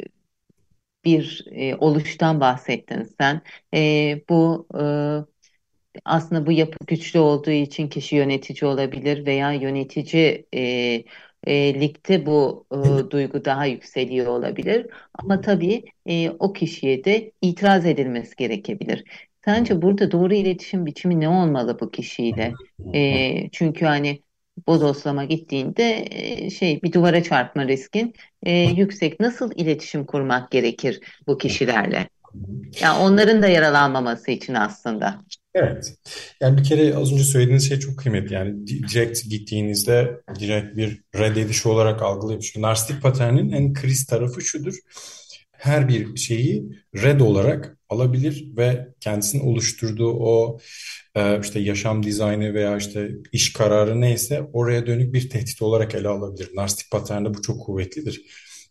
bir e, oluştan bahsettin sen. E, bu e, aslında bu yapı güçlü olduğu için kişi yönetici olabilir veya yönetici e, e, ligde bu e, duygu daha yükseliyor olabilir. Ama tabii e, o kişiye de itiraz edilmesi gerekebilir. Sence burada doğru iletişim biçimi ne olmalı bu kişiyle? E, çünkü hani bodoslama gittiğinde e, şey bir duvara çarpma riskin e, yüksek. Nasıl iletişim kurmak gerekir bu kişilerle? Yani onların da yaralanmaması için aslında. Evet. Yani bir kere az önce söylediğiniz şey çok kıymetli. Yani direkt gittiğinizde direkt bir reddediş olarak algılayıp çünkü narsistik paternin en kriz tarafı şudur. Her bir şeyi red olarak alabilir ve kendisinin oluşturduğu o e, işte yaşam dizaynı veya işte iş kararı neyse oraya dönük bir tehdit olarak ele alabilir. Narsistik paternde bu çok kuvvetlidir.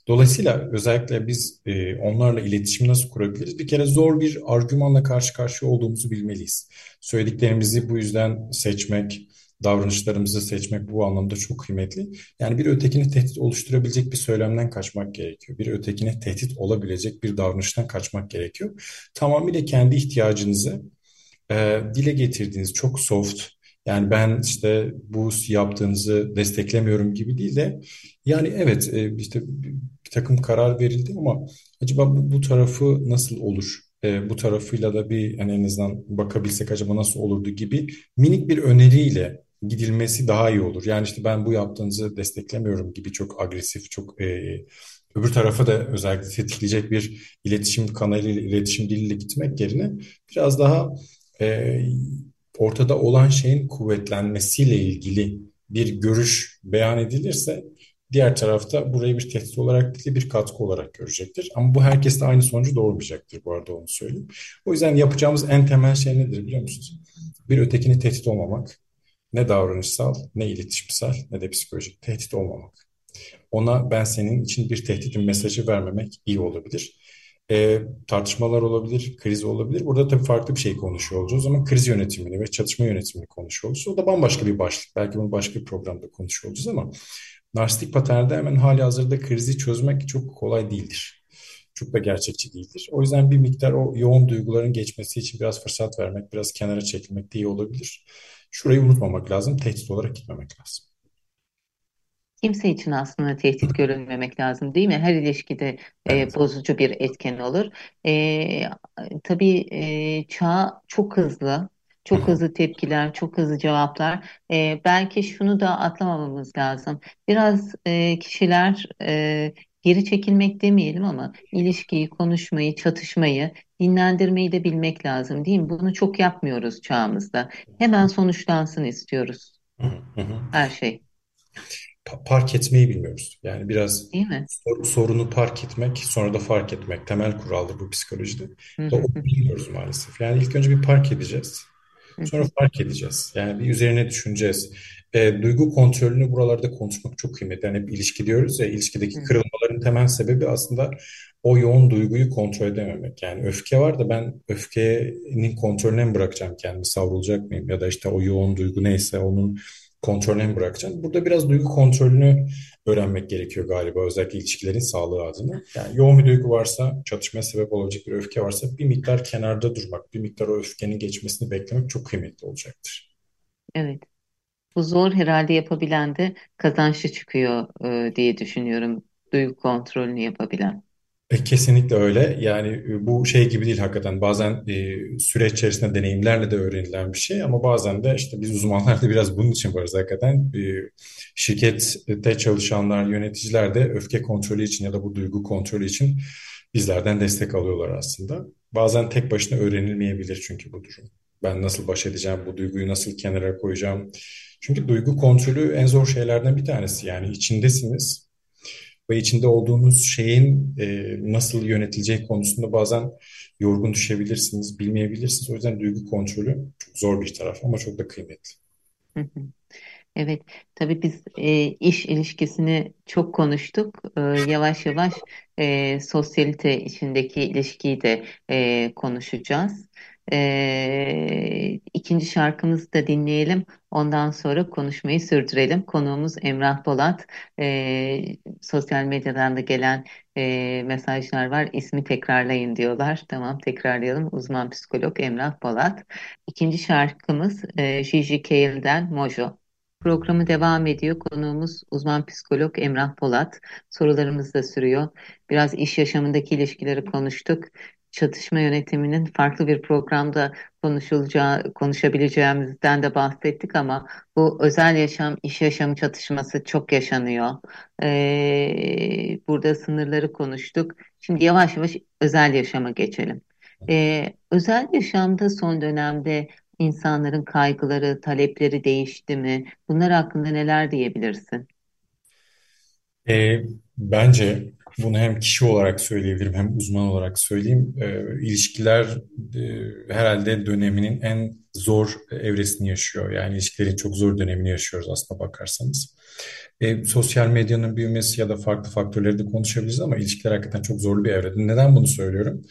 Dolayısıyla özellikle biz e, onlarla iletişim nasıl kurabiliriz? Bir kere zor bir argümanla karşı karşıya olduğumuzu bilmeliyiz. Söylediklerimizi bu yüzden seçmek, davranışlarımızı seçmek bu anlamda çok kıymetli. Yani bir ötekini tehdit oluşturabilecek bir söylemden kaçmak gerekiyor. Bir ötekine tehdit olabilecek bir davranıştan kaçmak gerekiyor. Tamamıyla kendi ihtiyacınızı e, dile getirdiğiniz çok soft, yani ben işte bu yaptığınızı desteklemiyorum gibi değil de yani evet e, işte bir takım karar verildi ama acaba bu, bu tarafı nasıl olur? E, bu tarafıyla da bir hani en azından bakabilsek acaba nasıl olurdu gibi minik bir öneriyle gidilmesi daha iyi olur. Yani işte ben bu yaptığınızı desteklemiyorum gibi çok agresif, çok e, öbür tarafa da özellikle tetikleyecek bir iletişim kanalıyla, iletişim diliyle gitmek yerine biraz daha e, ortada olan şeyin kuvvetlenmesiyle ilgili bir görüş beyan edilirse diğer tarafta burayı bir tehdit olarak değil bir katkı olarak görecektir. Ama bu herkeste aynı sonucu doğurmayacaktır bu arada onu söyleyeyim. O yüzden yapacağımız en temel şey nedir biliyor musunuz? Bir ötekini tehdit olmamak. Ne davranışsal, ne iletişimsel, ne de psikolojik tehdit olmamak. Ona ben senin için bir tehditin mesajı vermemek iyi olabilir e, tartışmalar olabilir, kriz olabilir. Burada tabii farklı bir şey konuşuyor olacağız ama kriz yönetimini ve çatışma yönetimini konuşuyor olacağız. O da bambaşka bir başlık. Belki bunu başka bir programda konuşuyor olacağız ama narsistik paternde hemen hali hazırda krizi çözmek çok kolay değildir. Çok da gerçekçi değildir. O yüzden bir miktar o yoğun duyguların geçmesi için biraz fırsat vermek, biraz kenara çekilmek de iyi olabilir. Şurayı unutmamak lazım, tehdit olarak gitmemek lazım kimse için aslında tehdit görülmemek lazım değil mi? Her ilişkide e, evet. e, bozucu bir etken olur. E, tabii e, çağ çok hızlı. Çok hızlı tepkiler, çok hızlı cevaplar. E, belki şunu da atlamamamız lazım. Biraz e, kişiler e, geri çekilmek demeyelim ama ilişkiyi, konuşmayı, çatışmayı, dinlendirmeyi de bilmek lazım değil mi? Bunu çok yapmıyoruz çağımızda. Hemen sonuçlansın istiyoruz. Her şey park etmeyi bilmiyoruz. Yani biraz sor, sorunu park etmek, sonra da fark etmek temel kuraldır bu psikolojide. Hı hı. O bilmiyoruz maalesef. Yani ilk önce bir park edeceğiz. Sonra fark edeceğiz. Yani bir üzerine düşüneceğiz. E, duygu kontrolünü buralarda konuşmak çok kıymetli. Yani hep ilişki diyoruz ya, ilişkideki kırılmaların temel sebebi aslında o yoğun duyguyu kontrol edememek. Yani öfke var da ben öfkenin kontrolüne mi bırakacağım kendimi, savrulacak mıyım? Ya da işte o yoğun duygu neyse onun kontrolüne mi bırakacağım? Burada biraz duygu kontrolünü öğrenmek gerekiyor galiba özellikle ilişkilerin sağlığı adına. Yani yoğun bir duygu varsa, çatışmaya sebep olacak bir öfke varsa bir miktar kenarda durmak, bir miktar o öfkenin geçmesini beklemek çok kıymetli olacaktır. Evet. Bu zor herhalde yapabilen de kazançlı çıkıyor e, diye düşünüyorum. Duygu kontrolünü yapabilen. E, Kesinlikle öyle. Yani e, bu şey gibi değil hakikaten. Bazen e, süreç içerisinde deneyimlerle de öğrenilen bir şey ama bazen de işte biz uzmanlar da biraz bunun için varız hakikaten. E, şirkette çalışanlar, yöneticiler de öfke kontrolü için ya da bu duygu kontrolü için bizlerden destek alıyorlar aslında. Bazen tek başına öğrenilmeyebilir çünkü bu durum. Ben nasıl baş edeceğim, bu duyguyu nasıl kenara koyacağım? Çünkü duygu kontrolü en zor şeylerden bir tanesi. Yani içindesiniz ve içinde olduğunuz şeyin e, nasıl yönetileceği konusunda bazen yorgun düşebilirsiniz, bilmeyebilirsiniz. O yüzden duygu kontrolü çok zor bir taraf ama çok da kıymetli. Evet, tabii biz e, iş ilişkisini çok konuştuk. E, yavaş yavaş e, sosyalite içindeki ilişkiyi de e, konuşacağız. E, ikinci şarkımızı da dinleyelim. Ondan sonra konuşmayı sürdürelim. Konuğumuz Emrah Polat. E, sosyal medyadan da gelen e, mesajlar var. İsmi tekrarlayın diyorlar. Tamam tekrarlayalım. Uzman psikolog Emrah Polat. İkinci şarkımız e, Gigi Cale'den Mojo. Programı devam ediyor. Konuğumuz uzman psikolog Emrah Polat. Sorularımız da sürüyor. Biraz iş yaşamındaki ilişkileri konuştuk. Çatışma yönetiminin farklı bir programda konuşulacağı, konuşabileceğimizden de bahsettik ama bu özel yaşam, iş yaşamı çatışması çok yaşanıyor. Ee, burada sınırları konuştuk. Şimdi yavaş yavaş özel yaşama geçelim. Ee, özel yaşamda son dönemde insanların kaygıları, talepleri değişti mi? Bunlar hakkında neler diyebilirsin? E, bence bunu hem kişi olarak söyleyebilirim hem uzman olarak söyleyeyim. E, ilişkiler e, herhalde döneminin en zor evresini yaşıyor. Yani ilişkilerin çok zor dönemini yaşıyoruz aslında bakarsanız. E, sosyal medyanın büyümesi ya da farklı faktörleri de konuşabiliriz ama ilişkiler hakikaten çok zorlu bir evrede. Neden bunu söylüyorum?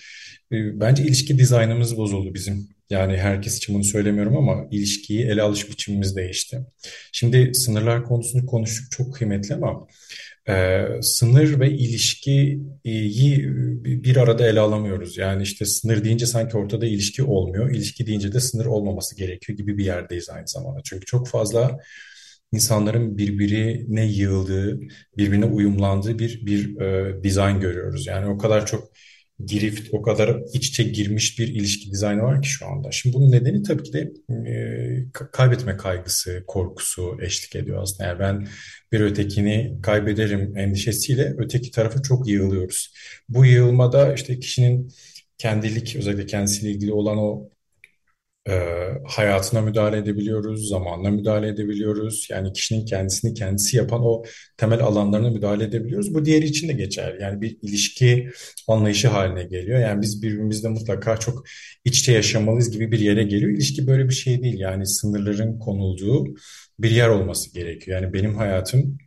E, bence ilişki dizaynımız bozuldu bizim. Yani herkes için bunu söylemiyorum ama ilişkiyi ele alış biçimimiz değişti. Şimdi sınırlar konusunu konuştuk çok kıymetli ama ee, sınır ve ilişkiyi bir arada ele alamıyoruz. Yani işte sınır deyince sanki ortada ilişki olmuyor. İlişki deyince de sınır olmaması gerekiyor gibi bir yerdeyiz aynı zamanda. Çünkü çok fazla insanların birbirine yığıldığı, birbirine uyumlandığı bir bir e, dizayn görüyoruz. Yani o kadar çok girift, o kadar iç içe girmiş bir ilişki dizaynı var ki şu anda. Şimdi bunun nedeni tabii ki de e, kaybetme kaygısı, korkusu eşlik ediyor aslında. Yani ben bir ötekini kaybederim endişesiyle öteki tarafa çok yığılıyoruz. Bu yığılmada işte kişinin kendilik, özellikle kendisiyle ilgili olan o e, hayatına müdahale edebiliyoruz, zamanla müdahale edebiliyoruz. Yani kişinin kendisini kendisi yapan o temel alanlarına müdahale edebiliyoruz. Bu diğeri için de geçerli. Yani bir ilişki anlayışı haline geliyor. Yani biz birbirimizle mutlaka çok iç içe yaşamalıyız gibi bir yere geliyor. İlişki böyle bir şey değil. Yani sınırların konulduğu bir yer olması gerekiyor. Yani benim hayatım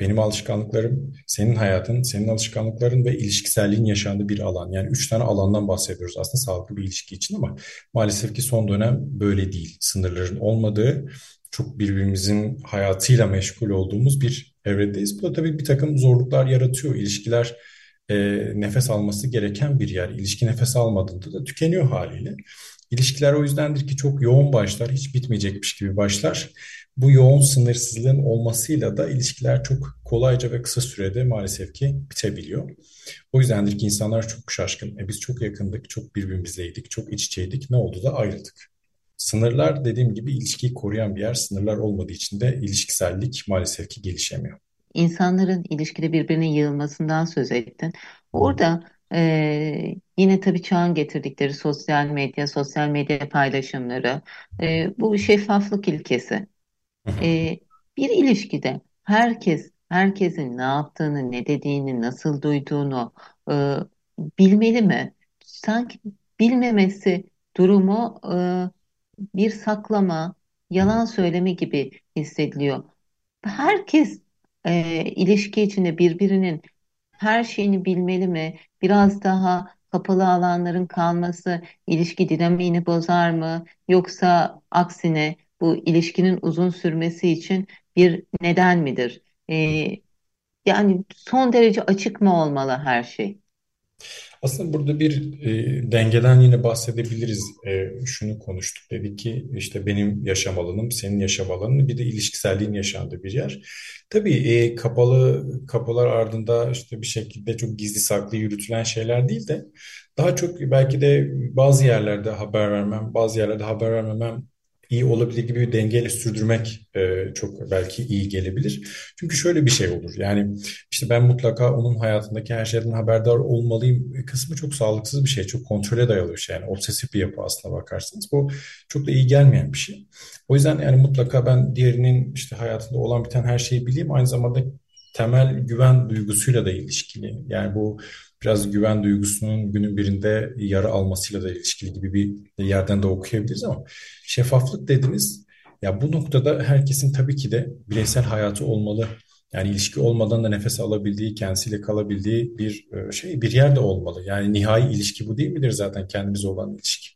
benim alışkanlıklarım, senin hayatın, senin alışkanlıkların ve ilişkiselliğin yaşandığı bir alan. Yani üç tane alandan bahsediyoruz aslında sağlıklı bir ilişki için ama maalesef ki son dönem böyle değil. Sınırların olmadığı, çok birbirimizin hayatıyla meşgul olduğumuz bir evredeyiz. Bu da tabii bir takım zorluklar yaratıyor. İlişkiler e, nefes alması gereken bir yer. İlişki nefes almadığında da tükeniyor haliyle. İlişkiler o yüzdendir ki çok yoğun başlar, hiç bitmeyecekmiş gibi başlar. Bu yoğun sınırsızlığın olmasıyla da ilişkiler çok kolayca ve kısa sürede maalesef ki bitebiliyor. O yüzdendir ki insanlar çok şaşkın. E biz çok yakındık, çok birbirimizleydik, çok iç içeydik. Ne oldu da ayrıldık. Sınırlar dediğim gibi ilişkiyi koruyan bir yer. Sınırlar olmadığı için de ilişkisellik maalesef ki gelişemiyor. İnsanların ilişkide birbirine yığılmasından söz ettin. Orada e, yine tabii çağın getirdikleri sosyal medya, sosyal medya paylaşımları, e, bu şeffaflık ilkesi. E, bir ilişkide herkes herkesin ne yaptığını, ne dediğini, nasıl duyduğunu e, bilmeli mi? Sanki bilmemesi durumu e, bir saklama, yalan söyleme gibi hissediliyor. Herkes e, ilişki içinde birbirinin her şeyini bilmeli mi? Biraz daha kapalı alanların kalması ilişki dinamiğini bozar mı? Yoksa aksine bu ilişkinin uzun sürmesi için bir neden midir? E, yani son derece açık mı olmalı her şey? Aslında burada bir e, dengeden yine bahsedebiliriz. E, şunu konuştuk dedik ki işte benim yaşam alanım, senin yaşam alanın bir de ilişkiselliğin yaşandığı bir yer. Tabii e, kapalı kapılar ardında işte bir şekilde çok gizli saklı yürütülen şeyler değil de daha çok belki de bazı yerlerde haber vermem, bazı yerlerde haber vermemem iyi olabilir gibi bir dengeyle sürdürmek e, çok belki iyi gelebilir. Çünkü şöyle bir şey olur. Yani işte ben mutlaka onun hayatındaki her şeyden haberdar olmalıyım kısmı çok sağlıksız bir şey. Çok kontrole dayalı bir şey. Yani obsesif bir yapı aslına bakarsanız. Bu çok da iyi gelmeyen bir şey. O yüzden yani mutlaka ben diğerinin işte hayatında olan biten her şeyi bileyim. Aynı zamanda temel güven duygusuyla da ilişkili. Yani bu biraz güven duygusunun günün birinde yara almasıyla da ilişkili gibi bir yerden de okuyabiliriz ama şeffaflık dediniz. Ya bu noktada herkesin tabii ki de bireysel hayatı olmalı. Yani ilişki olmadan da nefes alabildiği, kendisiyle kalabildiği bir e, şey, bir yerde olmalı. Yani nihai ilişki bu değil midir zaten kendimize olan ilişki?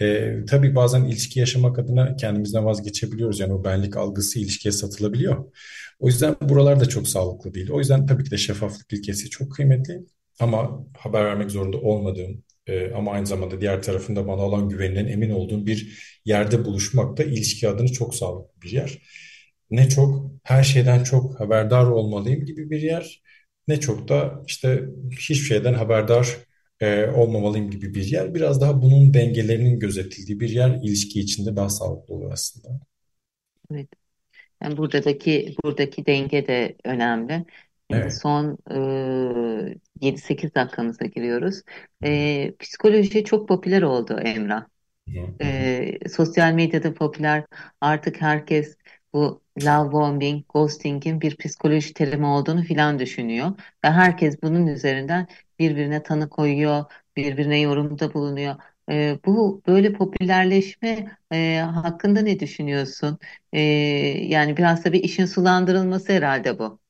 E, tabii bazen ilişki yaşamak adına kendimizden vazgeçebiliyoruz. Yani o benlik algısı ilişkiye satılabiliyor. O yüzden buralar da çok sağlıklı değil. O yüzden tabii ki de şeffaflık ilkesi çok kıymetli. Ama haber vermek zorunda olmadığım e, ama aynı zamanda diğer tarafında bana olan güvenilen emin olduğum bir yerde buluşmak da ilişki adına çok sağlıklı bir yer. Ne çok her şeyden çok haberdar olmalıyım gibi bir yer ne çok da işte hiçbir şeyden haberdar e, olmamalıyım gibi bir yer. Biraz daha bunun dengelerinin gözetildiği bir yer ilişki içinde daha sağlıklı oluyor aslında. Evet. Yani buradaki buradaki denge de önemli. Şimdi Evet. son e, 7-8 dakikamıza giriyoruz. E, psikoloji çok popüler oldu Emrah. E, sosyal medyada popüler. Artık herkes bu love bombing, ghosting'in bir psikoloji terimi olduğunu filan düşünüyor. Ve herkes bunun üzerinden birbirine tanı koyuyor, birbirine yorumda bulunuyor. E, bu böyle popülerleşme e, hakkında ne düşünüyorsun? E, yani biraz da bir işin sulandırılması herhalde bu.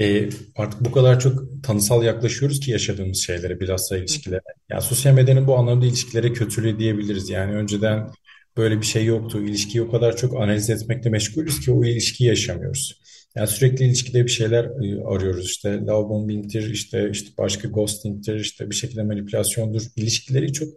E, artık bu kadar çok tanısal yaklaşıyoruz ki yaşadığımız şeylere, bilhassa ilişkilere. Yani sosyal medyanın bu anlamda ilişkilere kötülüğü diyebiliriz. Yani önceden böyle bir şey yoktu. İlişkiyi o kadar çok analiz etmekle meşgulüz ki o ilişkiyi yaşamıyoruz. Yani sürekli ilişkide bir şeyler e, arıyoruz. İşte love bombing'tir, işte işte başka ghosting'tir, işte bir şekilde manipülasyondur. İlişkileri çok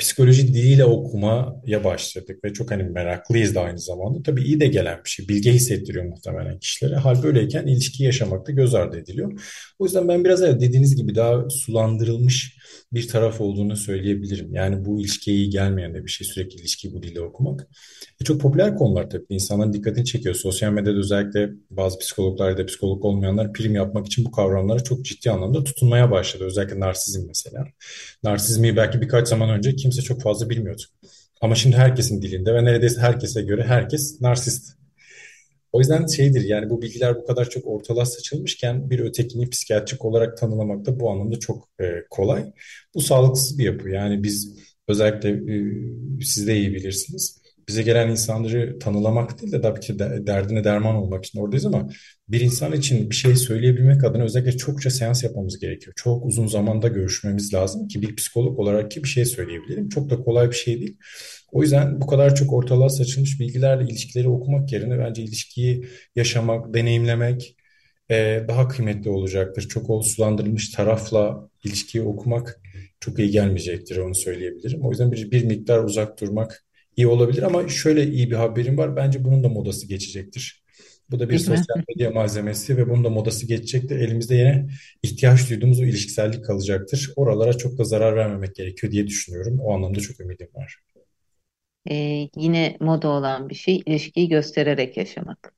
psikoloji diliyle okumaya başladık ve çok hani meraklıyız da aynı zamanda. Tabii iyi de gelen bir şey. Bilge hissettiriyor muhtemelen kişilere. Hal böyleyken ilişki yaşamakta göz ardı ediliyor. O yüzden ben biraz evet dediğiniz gibi daha sulandırılmış bir taraf olduğunu söyleyebilirim. Yani bu ilişkiye iyi gelmeyen de bir şey sürekli ilişkiyi bu dille okumak. E çok popüler konular tabii. İnsanların dikkatini çekiyor. Sosyal medyada özellikle bazı psikologlar ya da psikolog olmayanlar prim yapmak için bu kavramlara çok ciddi anlamda tutunmaya başladı. Özellikle narsizm mesela. Narsizmi belki birkaç zaman önce kimse çok fazla bilmiyordu. Ama şimdi herkesin dilinde ve neredeyse herkese göre herkes narsist. O yüzden şeydir yani bu bilgiler bu kadar çok ortalığa saçılmışken bir ötekini psikiyatrik olarak tanımlamak da bu anlamda çok e, kolay. Bu sağlıksız bir yapı. Yani biz özellikle e, siz de iyi bilirsiniz. Bize gelen insanları tanılamak değil de tabii ki de, derdine derman olmak için oradayız ama bir insan için bir şey söyleyebilmek adına özellikle çokça seans yapmamız gerekiyor. Çok uzun zamanda görüşmemiz lazım ki bir psikolog olarak ki bir şey söyleyebilelim. Çok da kolay bir şey değil. O yüzden bu kadar çok ortalığa saçılmış bilgilerle ilişkileri okumak yerine bence ilişkiyi yaşamak, deneyimlemek e, daha kıymetli olacaktır. Çok o sulandırılmış tarafla ilişkiyi okumak çok iyi gelmeyecektir onu söyleyebilirim. O yüzden bir, bir miktar uzak durmak iyi olabilir ama şöyle iyi bir haberim var. Bence bunun da modası geçecektir. Bu da bir Değil mi? sosyal medya malzemesi ve bunun da modası geçecektir. Elimizde yine ihtiyaç duyduğumuz o ilişkisellik kalacaktır. Oralara çok da zarar vermemek gerekiyor diye düşünüyorum. O anlamda çok ümidim var. E, yine moda olan bir şey ilişkiyi göstererek yaşamak.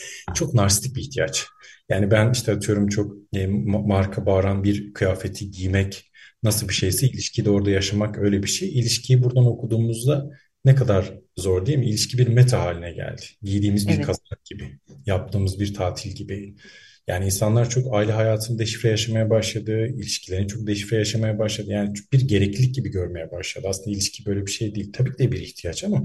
Çok narsistik bir ihtiyaç. Yani ben işte atıyorum çok e, ma- marka bağıran bir kıyafeti giymek nasıl bir şeyse ilişkide orada yaşamak öyle bir şey. İlişkiyi buradan okuduğumuzda ne kadar zor değil mi? İlişki bir meta haline geldi. Giydiğimiz bir Evet. kazak gibi, yaptığımız bir tatil gibi. Yani insanlar çok aile hayatını deşifre yaşamaya başladı, ilişkilerini çok deşifre yaşamaya başladı. Yani bir gereklilik gibi görmeye başladı. Aslında ilişki böyle bir şey değil. Tabii ki de bir ihtiyaç ama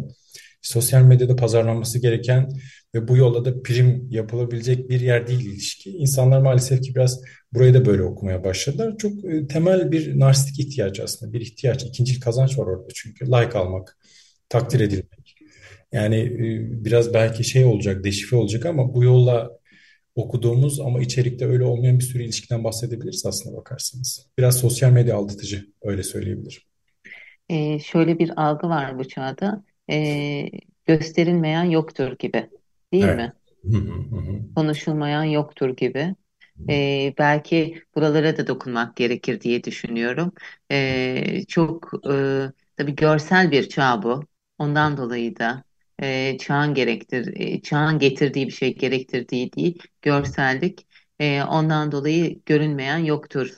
sosyal medyada pazarlanması gereken ve bu yolla da prim yapılabilecek bir yer değil ilişki. İnsanlar maalesef ki biraz burayı da böyle okumaya başladılar. Çok e, temel bir narsistik ihtiyaç aslında. Bir ihtiyaç, ikinci kazanç var orada çünkü. Like almak, takdir edilmek. Yani e, biraz belki şey olacak, deşifre olacak ama bu yolla okuduğumuz ama içerikte öyle olmayan bir sürü ilişkiden bahsedebiliriz aslında bakarsanız. Biraz sosyal medya aldatıcı, öyle söyleyebilirim. Ee, şöyle bir algı var bu çağda. Ee, gösterilmeyen yoktur gibi, değil Evet. mi? Hı hı hı. hı. Konuşulmayan yoktur gibi. Ee, belki buralara da dokunmak gerekir diye düşünüyorum. Ee, çok e, tabii görsel bir çağ bu. Ondan dolayı da e, çağın gerektir, e, çağın getirdiği bir şey gerektirdiği değil, görsellik. E, ondan dolayı görünmeyen yoktur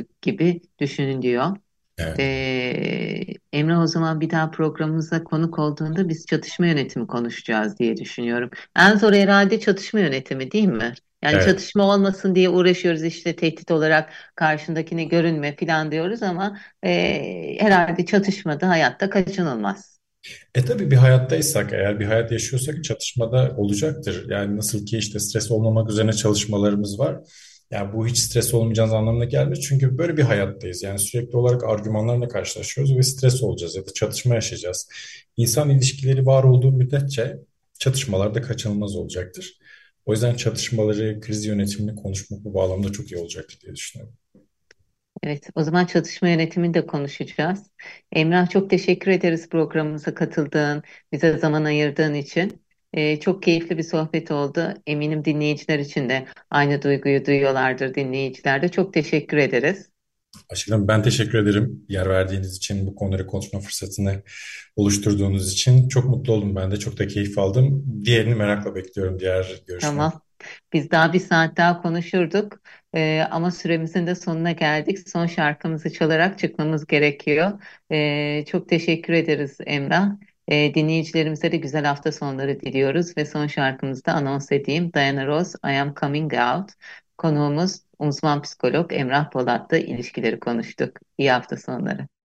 e, gibi düşünülüyor. Evet. Ee, Emre o zaman bir daha programımıza konuk olduğunda biz çatışma yönetimi konuşacağız diye düşünüyorum. En zor herhalde çatışma yönetimi değil mi? Yani Evet. çatışma olmasın diye uğraşıyoruz işte tehdit olarak karşındakine görünme falan diyoruz ama e, herhalde çatışmada hayatta kaçınılmaz. E tabii bir hayattaysak eğer bir hayat yaşıyorsak çatışmada olacaktır. Yani nasıl ki işte stres olmamak üzerine çalışmalarımız var. Yani bu hiç stres olmayacağınız anlamına gelmiyor. Çünkü böyle bir hayattayız. Yani sürekli olarak argümanlarla karşılaşıyoruz ve stres olacağız ya da çatışma yaşayacağız. İnsan ilişkileri var olduğu müddetçe çatışmalar da kaçınılmaz olacaktır. O yüzden çatışmaları, kriz yönetimini konuşmak bu bağlamda çok iyi olacaktır diye düşünüyorum. Evet, o zaman çatışma yönetimini de konuşacağız. Emrah çok teşekkür ederiz programımıza katıldığın, bize zaman ayırdığın için. Ee, çok keyifli bir sohbet oldu. Eminim dinleyiciler için de aynı duyguyu duyuyorlardır dinleyiciler de. Çok teşekkür ederiz. Aşkım ben teşekkür ederim. Yer verdiğiniz için, bu konuları konuşma fırsatını oluşturduğunuz için çok mutlu oldum ben de. Çok da keyif aldım. Diğerini merakla bekliyorum, diğer görüşmeyi. Tamam. Biz daha bir saat daha konuşurduk. Ee, ama süremizin de sonuna geldik. Son şarkımızı çalarak çıkmamız gerekiyor. Ee, çok teşekkür ederiz Emrah. Ee, dinleyicilerimize de güzel hafta sonları diliyoruz ve son şarkımızı da anons edeyim. Diana Ross, I Am Coming Out. Konuğumuz uzman psikolog Emrah Polat'la ilişkileri konuştuk. İyi hafta sonları.